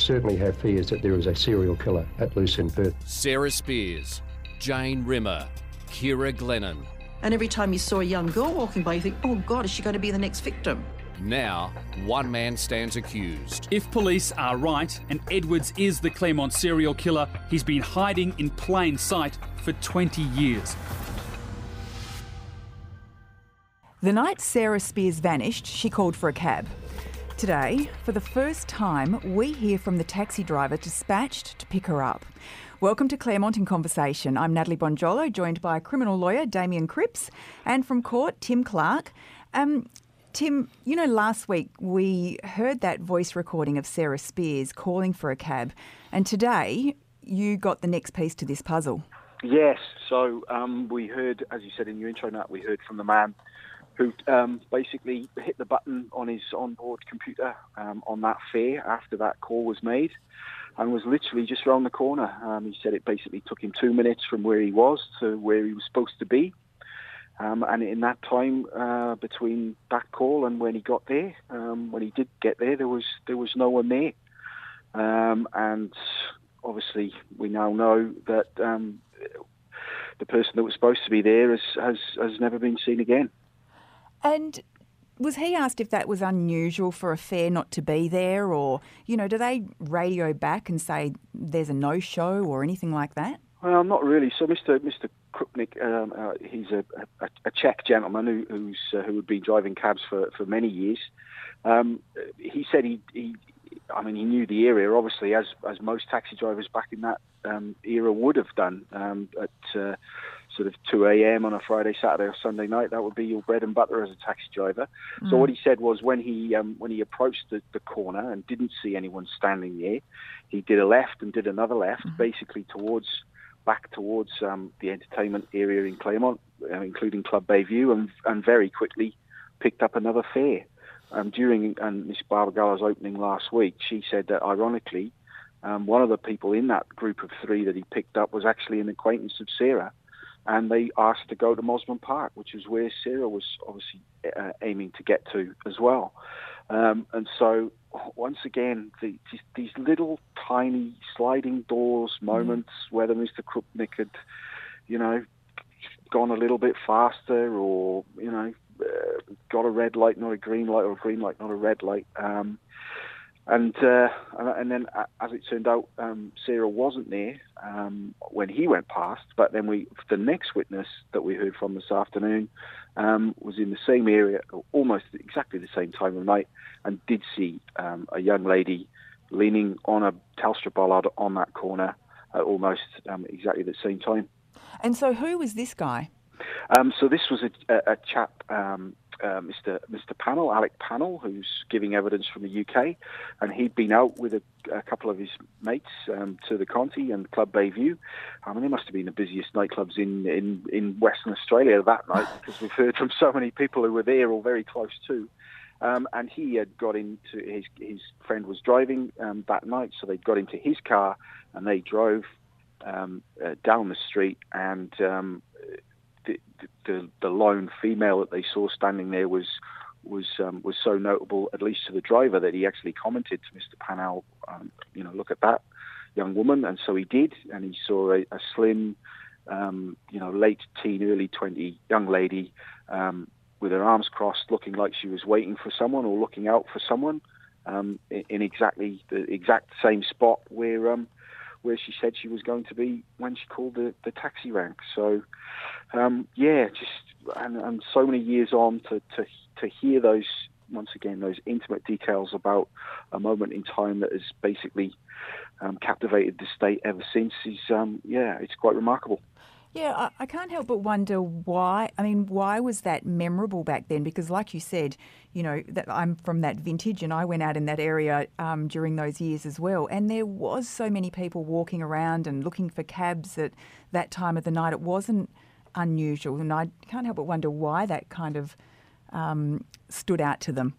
certainly have fears that there is a serial killer at loose in Perth. Sarah Spiers, Jane Rimmer, Ciara Glennon. And every time you saw a young girl walking by, you think, oh God, is she going to be the next victim? Now, one man stands accused. If police are right and Edwards is the Claremont serial killer, he's been hiding in plain sight for 20 years. The night Sarah Spiers vanished, she called for a cab. Today, for the first time, we hear from the taxi driver dispatched to pick her up. Welcome to Claremont in Conversation. I'm Natalie Bonjolo, joined by criminal lawyer Damien Cripps, and from court, Tim Clarke. Um, Tim, you know, last week we heard that voice recording of Sarah Spiers calling for a cab, and today you got the next piece to this puzzle. Yes, so um, we heard, as you said in your intro, Nat, we heard from the man who um, basically hit the button on his onboard computer um, on that fare after that call was made and was literally just around the corner. Um, he said it basically took him two minutes from where he was to where he was supposed to be. Um, and in that time uh, between that call and when he got there, um, when he did get there, there was there was no one there. Um, and obviously, we now know that the person that was supposed to be there has, has has never been seen again. And was he asked if that was unusual for a fare not to be there, or you know, do they radio back and say there's a no show or anything like that? Well, not really. So, Mr. Mr. Krupnik, um, uh, he's a, a, a, Czech gentleman who, who's uh, who had been driving cabs for, for many years. Um, he said he, he, I mean, he knew the area obviously, as as most taxi drivers back in that um, era would have done. Um, at uh, sort of 2 a.m. on a Friday, Saturday, or Sunday night, that would be your bread and butter as a taxi driver. Mm. So what he said was when he um, when he approached the, the corner and didn't see anyone standing there, he did a left and did another left, mm-hmm. basically towards back towards um, the entertainment area in Claremont, uh, including Club Bayview, and, and very quickly picked up another fare. Um, during and Miss Barbagallo's opening last week, she said that ironically, um, one of the people in that group of three that he picked up was actually an acquaintance of Sarah, and they asked to go to Mosman Park, which is where Sarah was obviously uh, aiming to get to as well. Um, and so, once again, the, these little tiny sliding doors mm-hmm. moments, mm. whether Mr. Krupnik had, you know, gone a little bit faster or, you know, uh, got a red light, not a green light, or a green light, not a red light. Um, and uh, and then, uh, as it turned out, um, Sarah wasn't there um, when he went past. But then we, the next witness that we heard from this afternoon, um, was in the same area, almost exactly the same time of night, and did see um, a young lady leaning on a Telstra bollard on that corner at almost um, exactly the same time. And so, who was this guy? Um, so this was a, a, a chap, um, uh, Mr. Mr. Panel, Alec Panel, who's giving evidence from the UK, and he'd been out with a, a couple of his mates um, to the Conti and Club Bayview. I mean, they must have been the busiest nightclubs in, in, in Western Australia that night because we've heard from so many people who were there or very close to. Um, and he had got into his his friend was driving um, that night, so they got into his car and they drove um, uh, down the street and um, the, the, the lone female that they saw standing there was was um, was so notable, at least to the driver, that he actually commented to Mr. Panel, um, you know, look at that young woman, and so he did, and he saw a, a slim, um, you know, late teen, early twenty young lady um, with her arms crossed, looking like she was waiting for someone or looking out for someone, um, in, in, exactly the exact same spot where um, where she said she was going to be when she called the, the taxi rank. So, um, yeah, just and, and so many years on to, to to hear those once again those intimate details about a moment in time that has basically um, captivated the state ever since is um, yeah, it's quite remarkable. Yeah, I, I, can't help but wonder why. I mean, why was that memorable back then? Because, like you said, you know, that I'm from that vintage, and I went out in that area um, during those years as well. And there was so many people walking around and looking for cabs at that time of the night. It wasn't unusual, and I can't help but wonder why that kind of um, stood out to them.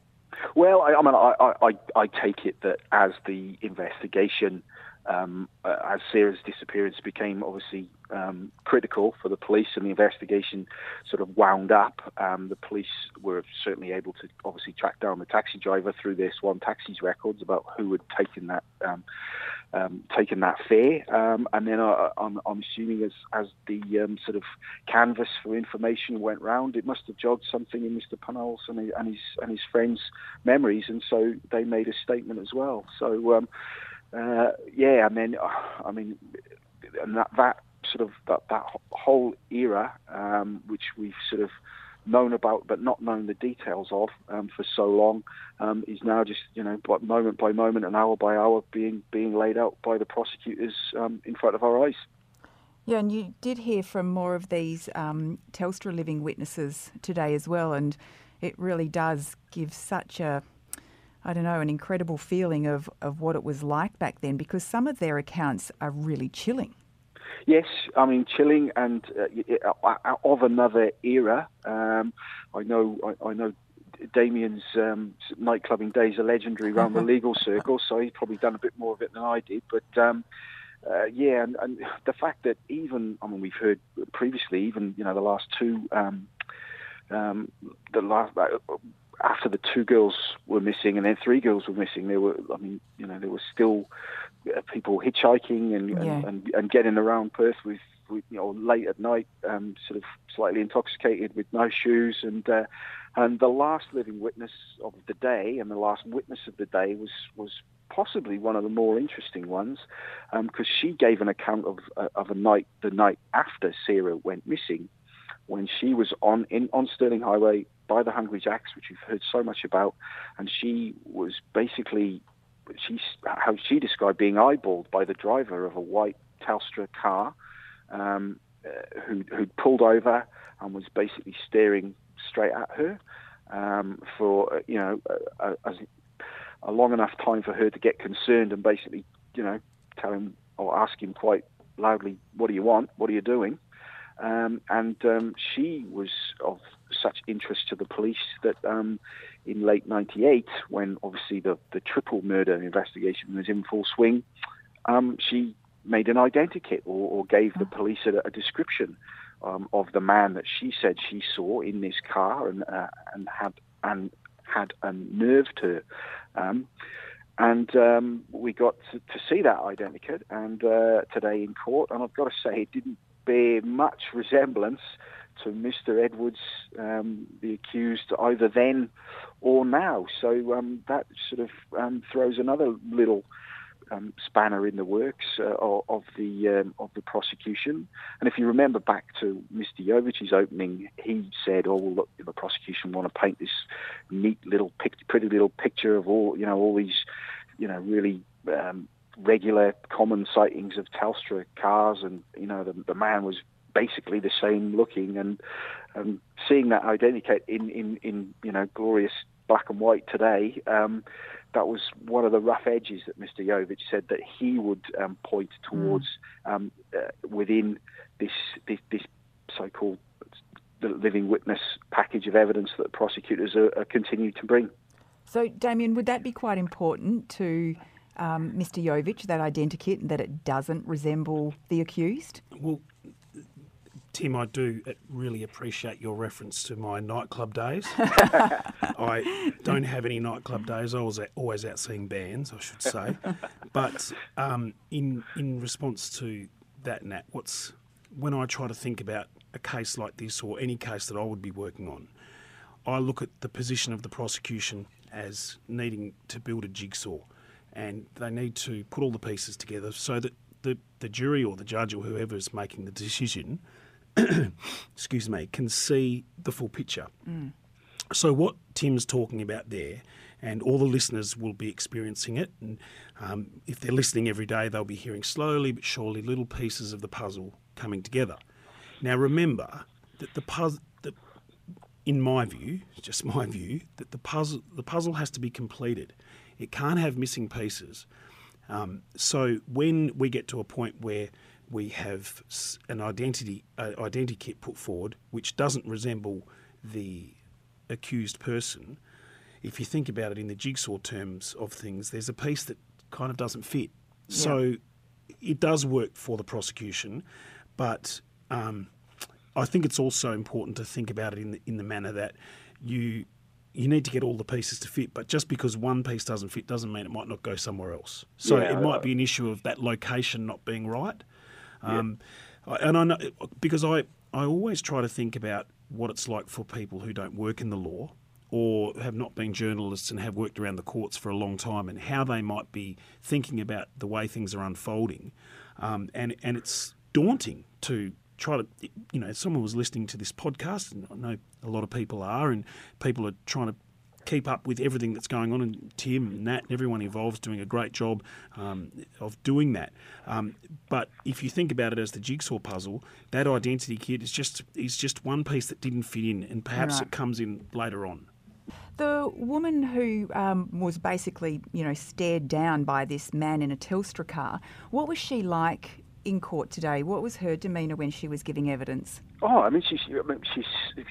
Well, I, I mean, I, I, I take it that as the investigation um, uh, as Sarah's disappearance became obviously um, critical for the police and the investigation sort of wound up, um, the police were certainly able to obviously track down the taxi driver through their Swan Taxis records about who had taken that um, um, taken that fare. Um, and then uh, I'm, I'm, assuming as as the sort of canvas for information went round, it must have jogged something in Mr. Punels and, and his and his friends' memories, and so they made a statement as well. So uh, yeah, and then I mean, and that that sort of that that whole era, um, which we've sort of known about but not known the details of um, for so long, um, is now just you know moment by moment and hour by hour being being laid out by the prosecutors um, in front of our eyes. Yeah, and you did hear from more of these um, Telstra living witnesses today as well, and it really does give such a I don't know, an incredible feeling of, of what it was like back then because some of their accounts are really chilling. Yes, I mean chilling and uh, uh, of another era. Um, I know, I, I know Damien's um, nightclubbing days are legendary around the legal circle, so he's probably done a bit more of it than I did. But um, uh, yeah, and, and, the fact that even I mean we've heard previously, even you know the last two, um, um the last uh, after the two girls were missing and then three girls were missing, there were, I mean, you know, there were still uh, people hitchhiking and, yeah. and, and, and, getting around Perth with, with, you know, late at night, um, sort of slightly intoxicated with no shoes. And, uh, and the last living witness of the day and the last witness of the day was, was possibly one of the more interesting ones because um, she gave an account of, uh, of a night, the night after Sarah went missing when she was on in on Stirling Highway by the Hungry Jacks, which you've heard so much about, and she was basically she how she described being eyeballed by the driver of a white Telstra car, um, uh, who who pulled over and was basically staring straight at her um, for you know a, a, a long enough time for her to get concerned and basically you know tell him or ask him quite loudly, "What do you want? What are you doing?" Um, and um, she was of such interest to the police that um, in late 98, when obviously the, the triple murder investigation was in full swing, um, she made an identikit or, or gave the police a, a description um, of the man that she said she saw in this car and, uh, and had and had unnerved her. Um, and um, we got to, to, see that identikit and uh, today in court, and I've got to say it didn't bear much resemblance to Mr. Edwards, um, the accused, either then or now. So um, that sort of um, throws another little um, spanner in the works uh, of, the um, of the prosecution. And if you remember back to Mr. Yovich's opening, he said, "Oh, well, look, the prosecution want to paint this neat little, pretty little picture of all, you know, all these, you know, really." Regular common sightings of Telstra cars, and you know the, the man was basically the same looking, and and seeing that identikit in in in you know glorious black and white today. Um, that was one of the rough edges that Mr. Yovich said that he would um, point towards mm. um, uh, within this, this, this so-called living witness package of evidence that prosecutors are, are continue to bring. So, Damien, would that be quite important to um, Mr. Yovich, that identikit, that it doesn't resemble the accused? Well, Tim, I do really appreciate your reference to my nightclub days. I don't have any nightclub days. I was always out seeing bands, I should say. But um, in in response to that, Nat, what's when I try to think about a case like this or any case that I would be working on, I look at the position of the prosecution as needing to build a jigsaw and they need to put all the pieces together so that the, the jury or the judge or whoever is making the decision, excuse me, can see the full picture. Mm. So what Tim's talking about there, and all the listeners will be experiencing it, and um, if they're listening every day, they'll be hearing slowly but surely little pieces of the puzzle coming together. Now remember that the puzzle, that in my view, just my view, that the puzzle the puzzle has to be completed. It can't have missing pieces. Um, so when we get to a point where we have an identity uh, identity kit put forward which doesn't resemble the accused person, if you think about it in the jigsaw terms of things, there's a piece that kind of doesn't fit. Yeah. So it does work for the prosecution, but um, I think it's also important to think about it in the, in the manner that you you need to get all the pieces to fit. But just because one piece doesn't fit doesn't mean it might not go somewhere else. So Yeah, it might be an issue of that location not being right. Um, I- And I know because I I always try to think about what it's like for people who don't work in the law or have not been journalists and have worked around the courts for a long time and how they might be thinking about the way things are unfolding. Um, and, and it's daunting to try to, you know, someone was listening to this podcast, and I know a lot of people are, and people are trying to keep up with everything that's going on. And Tim and Nat and everyone involved is doing a great job um, of doing that. Um, but if you think about it as the jigsaw puzzle, that identity kit is just is just one piece that didn't fit in, and perhaps Right. it comes in later on. The woman who um, was basically, you know, stared down by this man in a Telstra car, what was she like in court today? What was her demeanour when she was giving evidence? Oh, I mean, she she, I mean, she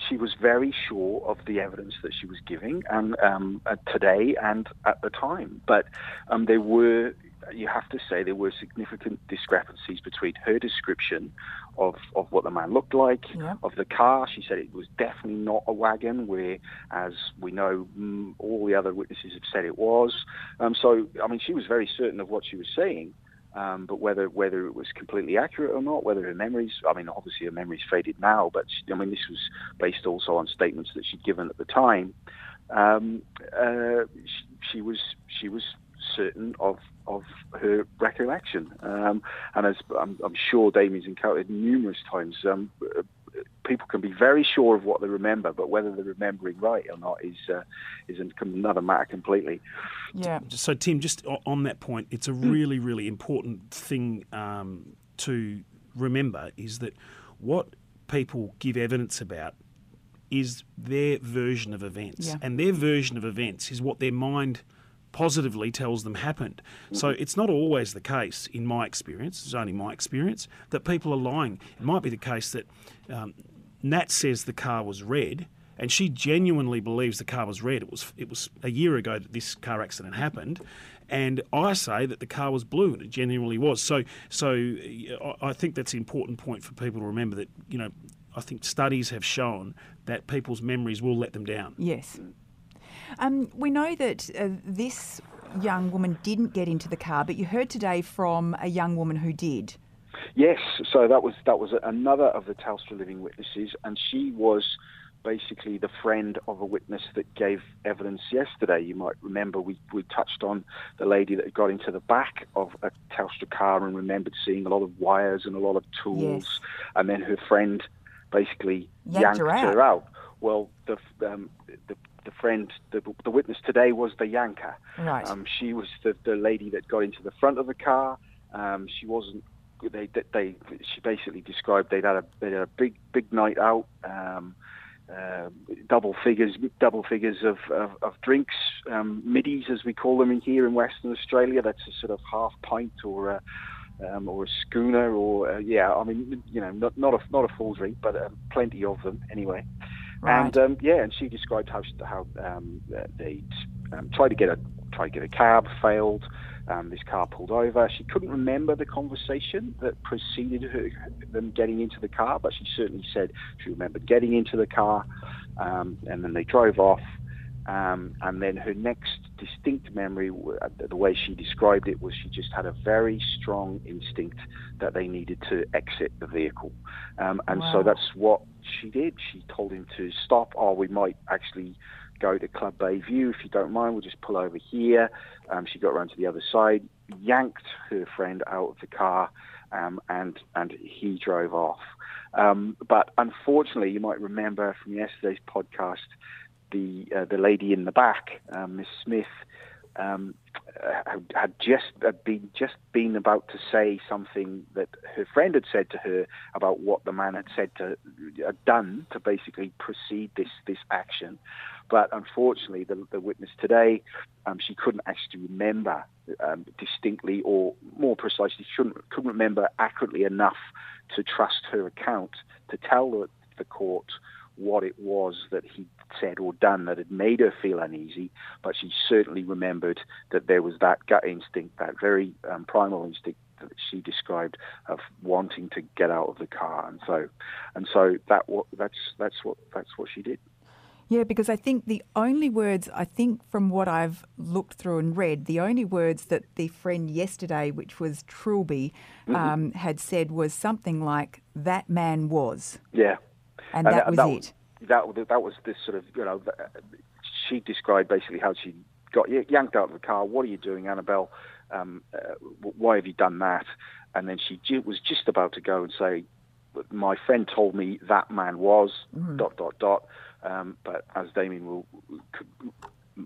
she was very sure of the evidence that she was giving, and um, uh, today and at the time. But um, there were, you have to say, there were significant discrepancies between her description of, of what the man looked like, Yeah. of the car. She said it was definitely not a wagon, where, as we know, mm, all the other witnesses have said it was. Um, so, I mean, she was very certain of what she was saying. Um, but whether whether it was completely accurate or not, whether her memories, I mean, obviously her memories faded now, but she, I mean, this was based also on statements that she'd given at the time. Um, uh, she, she was she was certain of of her recollection, um, and as I'm, I'm sure Damien's encountered numerous times, um, people can be very sure of what they remember, but whether they're remembering right or not is uh, is another matter completely. Yeah. So, Tim, just on that point, it's a really, really important thing um, to remember is that what people give evidence about is their version of events. Yeah. And their version of events is what their mind positively tells them happened. So it's not always the case, in my experience, it's only my experience, that people are lying. It might be the case that um, Nat says the car was red, and she genuinely believes the car was red. It was it was a year ago that this car accident happened, and I say that the car was blue, and it genuinely was. So so I I think that's an important point for people to remember that you know I think studies have shown that people's memories will let them down. Yes. Um, we know that uh, this young woman didn't get into the car, but you heard today from a young woman who did. Yes, so that was that was another of the Telstra living witnesses, and she was basically the friend of a witness that gave evidence yesterday. You might remember we, we touched on the lady that got into the back of a Telstra car and remembered seeing a lot of wires and a lot of tools, Yes. and then her friend basically Yanked yanked, her her, out. out. Well, the um, the the friend, the, the witness today was the yanker. Right. Um, she was the, the lady that got into the front of the car. Um, she wasn't. They, they, they she basically described they'd had a they had a big big night out. Um, uh, double figures, double figures of, of, of drinks, um, middies as we call them in here in Western Australia. That's a sort of half pint or a, um, or a schooner, or uh, yeah, I mean, you know, not not a not a full drink, but uh, plenty of them anyway. Right. And um, yeah, and she described how she, how um, they um, tried to get a tried to get a cab, failed. Um, this car pulled over. She couldn't remember the conversation that preceded her them getting into the car, but she certainly said she remembered getting into the car, um, and then they drove off. Um, and then her next distinct memory, uh, the way she described it, was she just had a very strong instinct that they needed to exit the vehicle. Um, and Wow. so that's what she did. She told him to stop, or we might actually go to Club Bayview if you don't mind. We'll just pull over here. Um, she got around to the other side, yanked her friend out of the car, um, and and he drove off. Um, but unfortunately, you might remember from yesterday's podcast, the uh, the lady in the back, um, Miss Smith, um, uh, had- just had been just been about to say something that her friend had said to her about what the man had said to had done to basically precede this this action. But unfortunately, the, the witness today, um, she couldn't actually remember um, distinctly, or more precisely, she couldn't, couldn't remember accurately enough to trust her account to tell the, the court what it was that he'd said or done that had made her feel uneasy, but she certainly remembered that there was that gut instinct, that very um, primal instinct that she described of wanting to get out of the car, and so and so that what that's that's what that's what she did. Yeah, because I think the only words, I think from what I've looked through and read, the only words that the friend yesterday, which was Trilby, Mm-hmm. um, had said was something like, that man was. Yeah, And, that, was it. That that was this sort of you know. She described basically how she got yanked out of the car. What are you doing, Annabelle? Um, uh, why have you done that? And then she was just about to go and say, "My friend told me that man was dot dot dot." Um, but as Damien will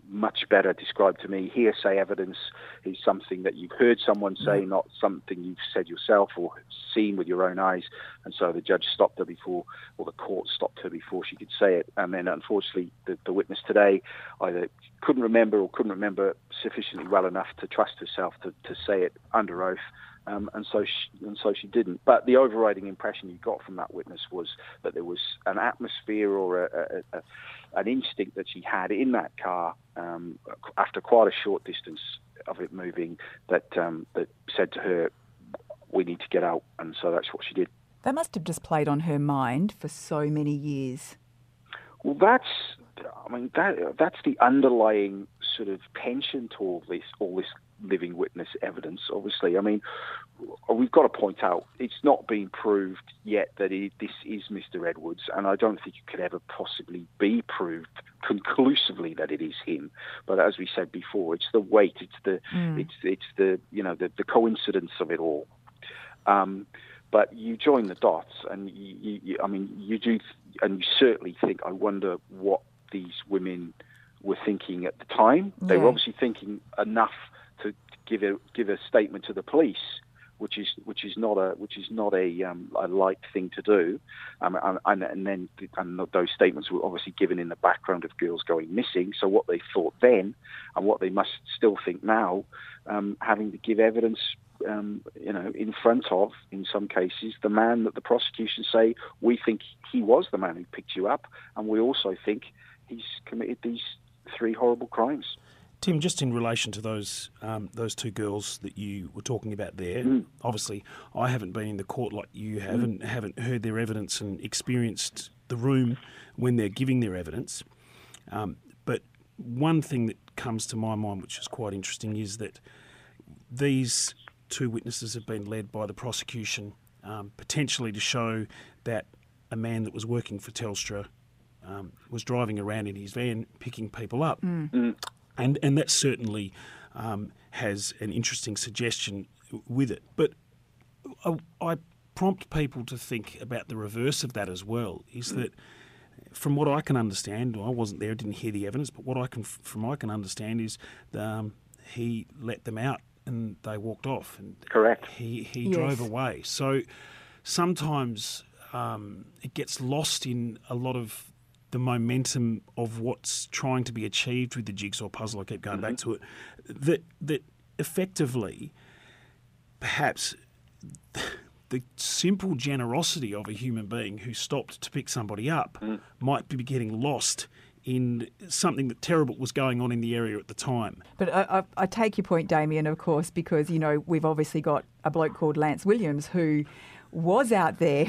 much better described to me, hearsay evidence is something that you've heard someone say, mm. not something you've said yourself or seen with your own eyes. And so the judge stopped her before, or the court stopped her before she could say it. And then, unfortunately, the, the witness today either couldn't remember or couldn't remember sufficiently well enough to trust herself to, to say it under oath. Um, and so she, and so she didn't. But the overriding impression you got from that witness was that there was an atmosphere or a, a, a, an instinct that she had in that car um, after quite a short distance of it moving that um, that said to her, "We need to get out." And so that's what she did. That must have just played on her mind for so many years. Well, that's, I mean, that that's the underlying sort of tension to all this, all this living witness evidence. Obviously, I mean, we've got to point out it's not been proved yet that this is Mr. Edwards, and I don't think it could ever possibly be proved conclusively that it is him. But as we said before, it's the weight, it's the, it's it's the you know the, the coincidence of it all. Um, but you join the dots, and you, you, you, I mean, you do, and you certainly think. I wonder what these women were thinking at the time. They were obviously thinking enough to give a give a statement to the police, which is which is not a which is not a um, a light thing to do. Um, and, and, then and those statements were obviously given in the background of girls going missing. So what they thought then, and what they must still think now, um, having to give evidence um, you know, in front of, in some cases, the man that the prosecution say we think he was the man who picked you up, and we also think he's committed these three horrible crimes. Tim, just in relation to those um, those two girls that you were talking about there, obviously I haven't been in the court like you have, and haven't heard their evidence and experienced the room when they're giving their evidence. Um, but one thing that comes to my mind, which is quite interesting, is that these two witnesses have been led by the prosecution um, potentially to show that a man that was working for Telstra um, was driving around in his van picking people up. And, and that certainly um, has an interesting suggestion with it. But I, I prompt people to think about the reverse of that as well is that from what I can understand, I wasn't there, didn't hear the evidence, but what I can, from what I can understand is um, he let them out and they walked off. And Correct. He he Yes. drove away. So sometimes um, it gets lost in a lot of the momentum of what's trying to be achieved with the jigsaw puzzle. I keep going back to it. That that effectively, perhaps the simple generosity of a human being who stopped to pick somebody up might be getting lost in something that terrible was going on in the area at the time. But I, I, I take your point, Damien, of course, because, you know, we've obviously got a bloke called Lance Williams who was out there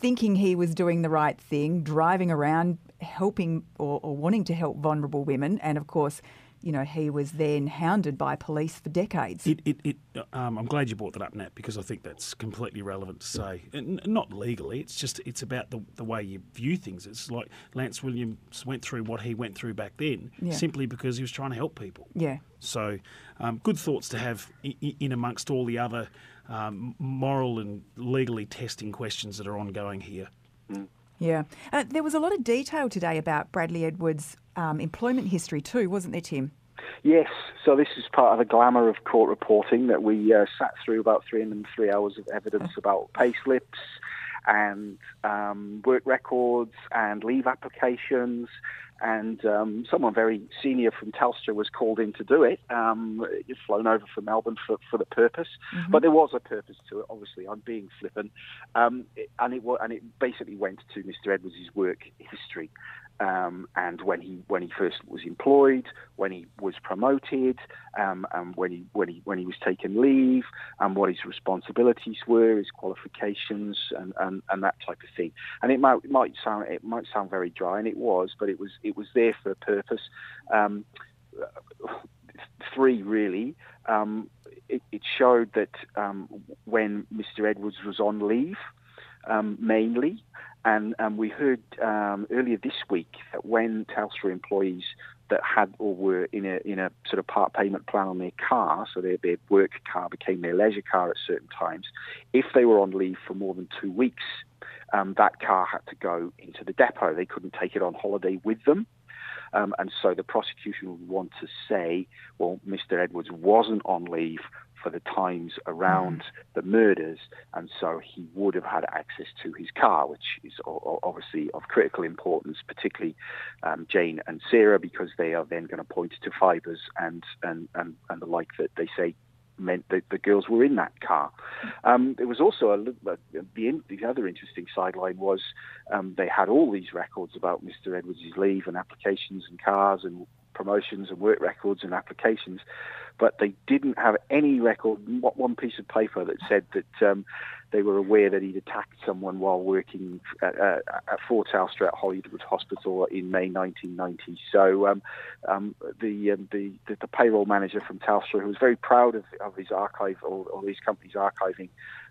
thinking he was doing the right thing, driving around, helping or, or wanting to help vulnerable women. And of course, you know, he was then hounded by police for decades. It, it, it um, I'm glad you brought that up, Nat, because I think that's completely relevant to say. And not legally, it's just it's about the, the way you view things. It's like Lance Williams went through what he went through back then, Yeah. simply because he was trying to help people. yeah. So, um, good thoughts to have in, in amongst all the other um, moral and legally testing questions that are ongoing here. Yeah. Uh, there was a lot of detail today about Bradley Edwards' um, employment history too, wasn't there, Tim? Yes, so this is part of the glamour of court reporting that we uh, sat through about three and three hours of evidence about pay slips and um, work records and leave applications. And um, someone very senior from Telstra was called in to do it. Um, he's flown over from Melbourne for, for the purpose, but there was a purpose to it. Obviously, I'm being flippant, um, and it and it basically went to Mr. Edwards' work history. Um, and when he when he first was employed, when he was promoted, um, and when he when he when he was taken leave, and what his responsibilities were, his qualifications, and, and, and that type of thing. And it might it might sound it might sound very dry, and it was, but it was it was there for a purpose. Um, three really. Um, it, it, showed that um, when Mr. Edwards was on leave, um, mainly, and, and we heard um, earlier this week that when Telstra employees that had or were in a in a sort of part payment plan on their car, so their, their work car became their leisure car at certain times, if they were on leave for more than two weeks, um, that car had to go into the depot. They couldn't take it on holiday with them. Um, and so the prosecution would want to say, well, Mr. Edwards wasn't on leave for the times around mm. the murders, and so he would have had access to his car, which is obviously of critical importance, particularly um, Jane and Sarah, because they are then going to point to fibres and, and, and, and the like that they say meant that the girls were in that car. Um, there was also a, the, the other interesting sideline was um, they had all these records about Mr. Edwards' leave and applications and cars and promotions and work records and applications, but they didn't have any record, not one piece of paper that said that um, they were aware that he'd attacked someone while working at, uh, at Fort Telstra at Hollywood Hospital in May 1990. So um, um, the, um, the, the, the payroll manager from Telstra, who was very proud of, of his archive or, or his company's archiving,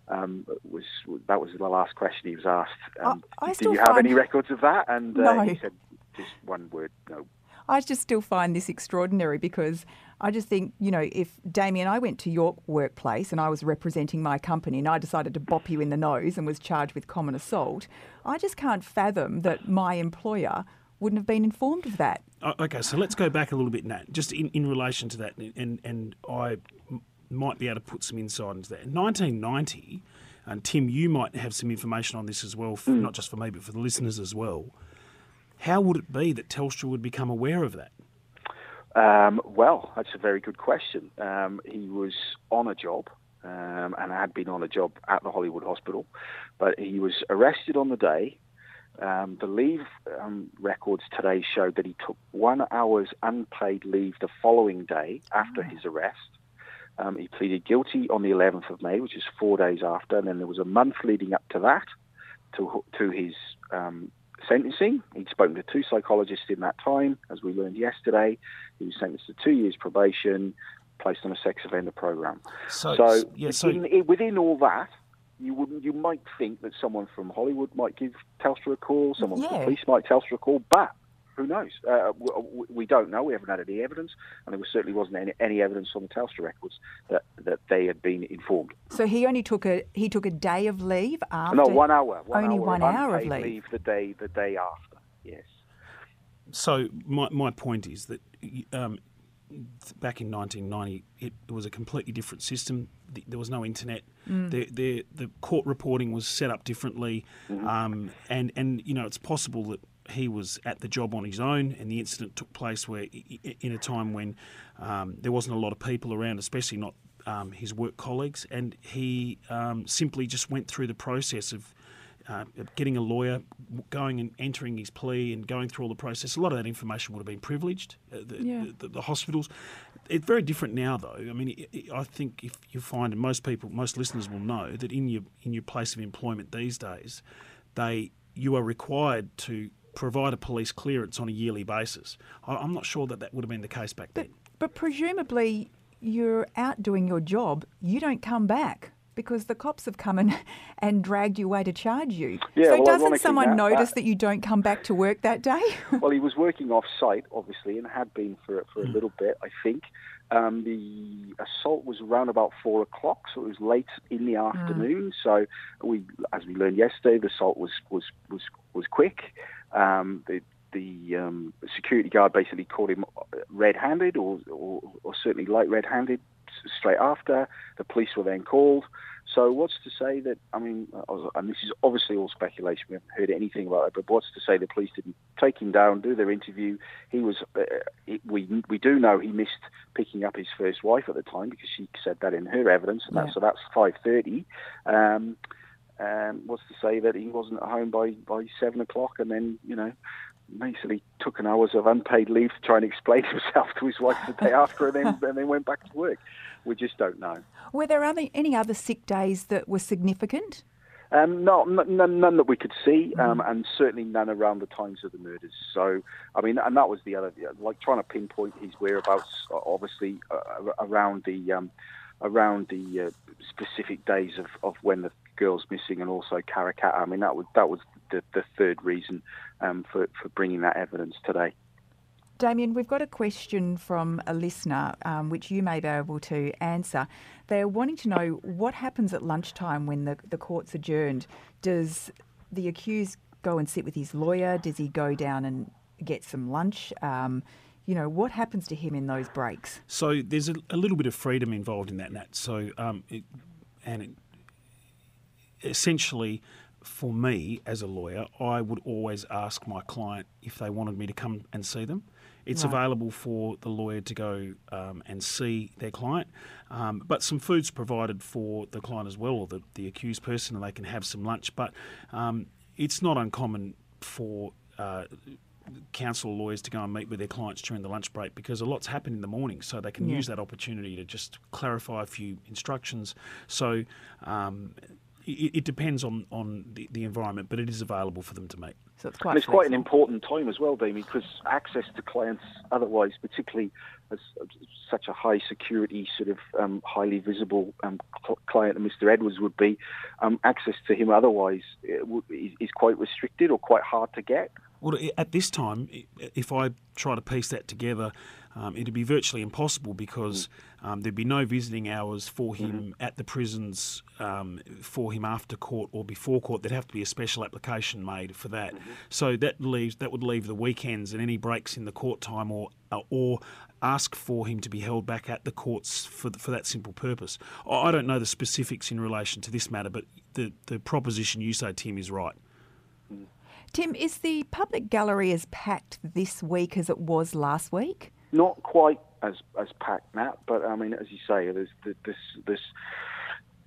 um, was that was the last question he was asked. Um, I, I do you have any records of that? And uh, no. he said just one word, no. I just still find this extraordinary because I just think, you know, if Damien, I went to your workplace and I was representing my company and I decided to bop you in the nose and was charged with common assault, I just can't fathom that my employer wouldn't have been informed of that. Okay, so let's go back a little bit, Nat, just in, in relation to that, and, and I might be able to put some insight into that. In 1990, and Tim, you might have some information on this as well, for, mm. not just for me, but for the listeners as well. How would it be that Telstra would become aware of that? Um, well, that's a very good question. Um, he was on a job um, and had been on a job at the Hollywood Hospital, but he was arrested on the day. Um, the leave um, records today showed that he took one hour's unpaid leave the following day after oh. his arrest. Um, he pleaded guilty on the 11th of May, which is four days after, and then there was a month leading up to that to to his um, sentencing. He'd spoken to two psychologists in that time, as we learned yesterday. He was sentenced to two years probation, placed on a sex offender program. So, so, yeah, so in, within all that, you wouldn't. You might think that someone from Hollywood might give Telstra a call, someone yeah. from the police might Telstra a call, but who knows? Uh, we, we, don't know. We haven't had any evidence, and there certainly wasn't any, any, evidence on the Telstra records that, that they had been informed. So he only took a he took a day of leave after. No, one hour. One only hour one of hour of leave. leave. The day the day after. Yes. So my my point is that. Um, back in 1990, it, it, was a completely different system. There was no internet. Mm. The, the, the court reporting was set up differently, mm-hmm. um, and and you know it's possible that he was at the job on his own, and the incident took place where, in a time when um, there wasn't a lot of people around, especially not um, his work colleagues, and he um, simply just went through the process of uh, getting a lawyer, going and entering his plea, and going through all the process. A lot of that information would have been privileged. Uh, the, yeah. the, the, hospitals. It's very different now, though. I mean, I think if you find, and most people, most listeners will know that in your in your place of employment these days, they you are required to provide a police clearance on a yearly basis. I'm not sure that that would have been the case back but, then. But presumably, you're out doing your job, you don't come back because the cops have come and, and dragged you away to charge you. Yeah, so well, doesn't someone that, notice that, that you don't come back to work that day? well, he was working off site, obviously, and had been for, for a hmm. little bit, I think. Um, the assault was around about four o'clock, so it was late in the hmm. afternoon. Mm. So we, as we learned yesterday, the assault was was was was quick. Um, the the um, security guard basically caught him red-handed, or, or, or certainly light red-handed, straight after. The police were then called. So what's to say that, I mean, and this is obviously all speculation, we haven't heard anything about it, but what's to say the police didn't take him down, do their interview? He was, uh, we, we do know he missed picking up his first wife at the time because she said that in her evidence, and yeah. that, so that's 5.30. Um, um, what's to say that he wasn't at home by, by seven o'clock and then, you know, basically took an hours of unpaid leave to try and explain himself to his wife the day after, and then and then went back to work. We just don't know. Were there other, any other sick days that were significant? Um, no, none, none that we could see, um, and certainly none around the times of the murders. So, I mean, and that was the other, like trying to pinpoint his whereabouts, obviously uh, around the um, around the uh, specific days of, of when the girl's missing, and also Karrakatta. I mean, that was that was the, the third reason um, for for bringing that evidence today. Damien, we've got a question from a listener um, which you may be able to answer. They're wanting to know what happens at lunchtime when the, the court's adjourned. Does the accused go and sit with his lawyer? Does he go down and get some lunch? Um, you know, what happens to him in those breaks? So there's a, a little bit of freedom involved in that, Nat. So, um, it, and it, essentially, for me as a lawyer, I would always ask my client if they wanted me to come and see them. It's Right. available for the lawyer to go um, and see their client, um, but some food's provided for the client as well, or the, the accused person, and they can have some lunch. But um, it's not uncommon for uh, counsel lawyers to go and meet with their clients during the lunch break because a lot's happened in the morning, so they can Yeah. use that opportunity to just clarify a few instructions. So um, it, it depends on, on the, the environment, but it is available for them to meet. So it's quite And it's quite an important time as well, Damien, because access to clients otherwise, particularly as as such a high security, sort of um, highly visible um, client that Mr. Edwards would be, um, access to him otherwise uh, is, is quite restricted or quite hard to get. Well, at this time, if I try to piece that together, um, it'd be virtually impossible because um, there'd be no visiting hours for him at the prisons um, for him after court or before court. There'd have to be a special application made for that. So that leaves that would leave the weekends and any breaks in the court time, or uh, or ask for him to be held back at the courts for for that simple purpose. I I don't know the specifics in relation to this matter, but the the proposition you say, Tim, is right. Tim, is the public gallery as packed this week as it was last week? Not quite as as packed, Nat, but I mean, as you say, there's th- this this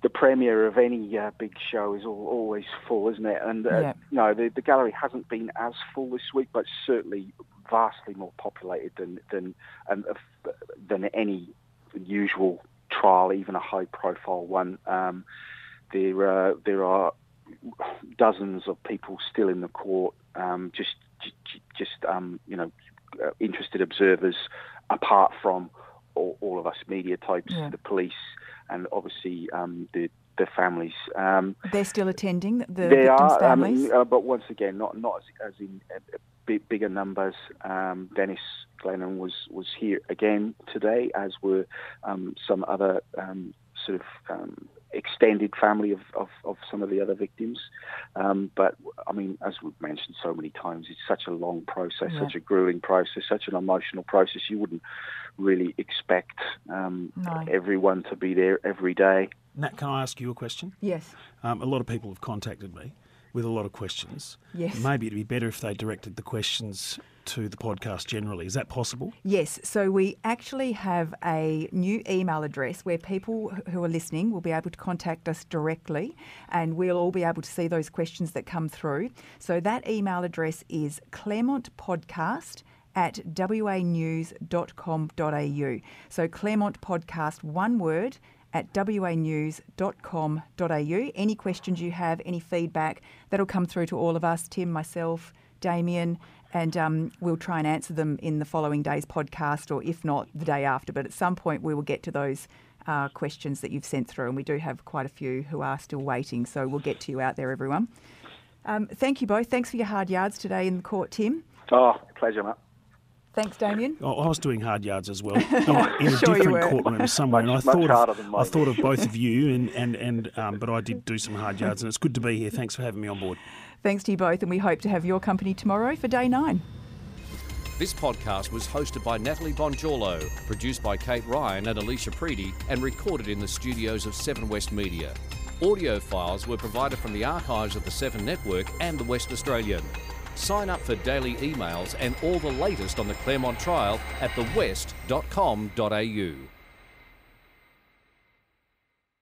the premiere of any uh, big show is al always full, isn't it? And uh, Yeah. no, the, the gallery hasn't been as full this week, but certainly vastly more populated than than um, than any usual trial, even a high-profile one. Um, there uh, there are dozens of people still in the court, um, just just um, you know uh, interested observers, apart from all, all of us media types, Yeah. the police, and obviously um, the the families. Um, They're still attending the they victims' are, families. mean, uh, but once again, not not as, as in uh, big, bigger numbers. Um, Dennis Glennon was was here again today, as were um, some other um, sort of um, extended family of, of, of some of the other victims. Um, but I mean, as we've mentioned so many times, it's such a long process, Yeah. such a grueling process, such an emotional process. You wouldn't really expect um, No. everyone to be there every day. Nat, can I ask you a question? yes. Um, a lot of people have contacted me with a lot of questions. Yes. Maybe it'd be better if they directed the questions to the podcast generally. Is that possible? Yes, so we actually have a new email address where people who are listening will be able to contact us directly and we'll all be able to see those questions that come through. So that email address is claremontpodcast at wanews.com.au. So Claremont Podcast, one word, at wanews.com.au. Any questions you have, any feedback, that'll come through to all of us, Tim, myself, Damien, and um, we'll try and answer them in the following day's podcast, or if not, the day after. But at some point, we will get to those uh, questions that you've sent through, and we do have quite a few who are still waiting. So we'll get to you out there, everyone. Um, thank you both. Thanks for your hard yards today in the court, Tim. Oh, pleasure, Nat. Thanks, Damien. Oh, I was doing hard yards as well in a Sure different courtroom somewhere, Much- and I thought of, I thought of both of you, and and and um, but I did do some hard yards, and it's good to be here. Thanks for having me on board. Thanks to you both, and we hope to have your company tomorrow for day nine. This podcast was hosted by Natalie Bonjolo, produced by Kate Ryan and Alicia Preedy, and recorded in the studios of Seven West Media. Audio files were provided from the archives of the Seven Network and the West Australian. Sign up for daily emails and all the latest on the Claremont trial at thewest.com.au.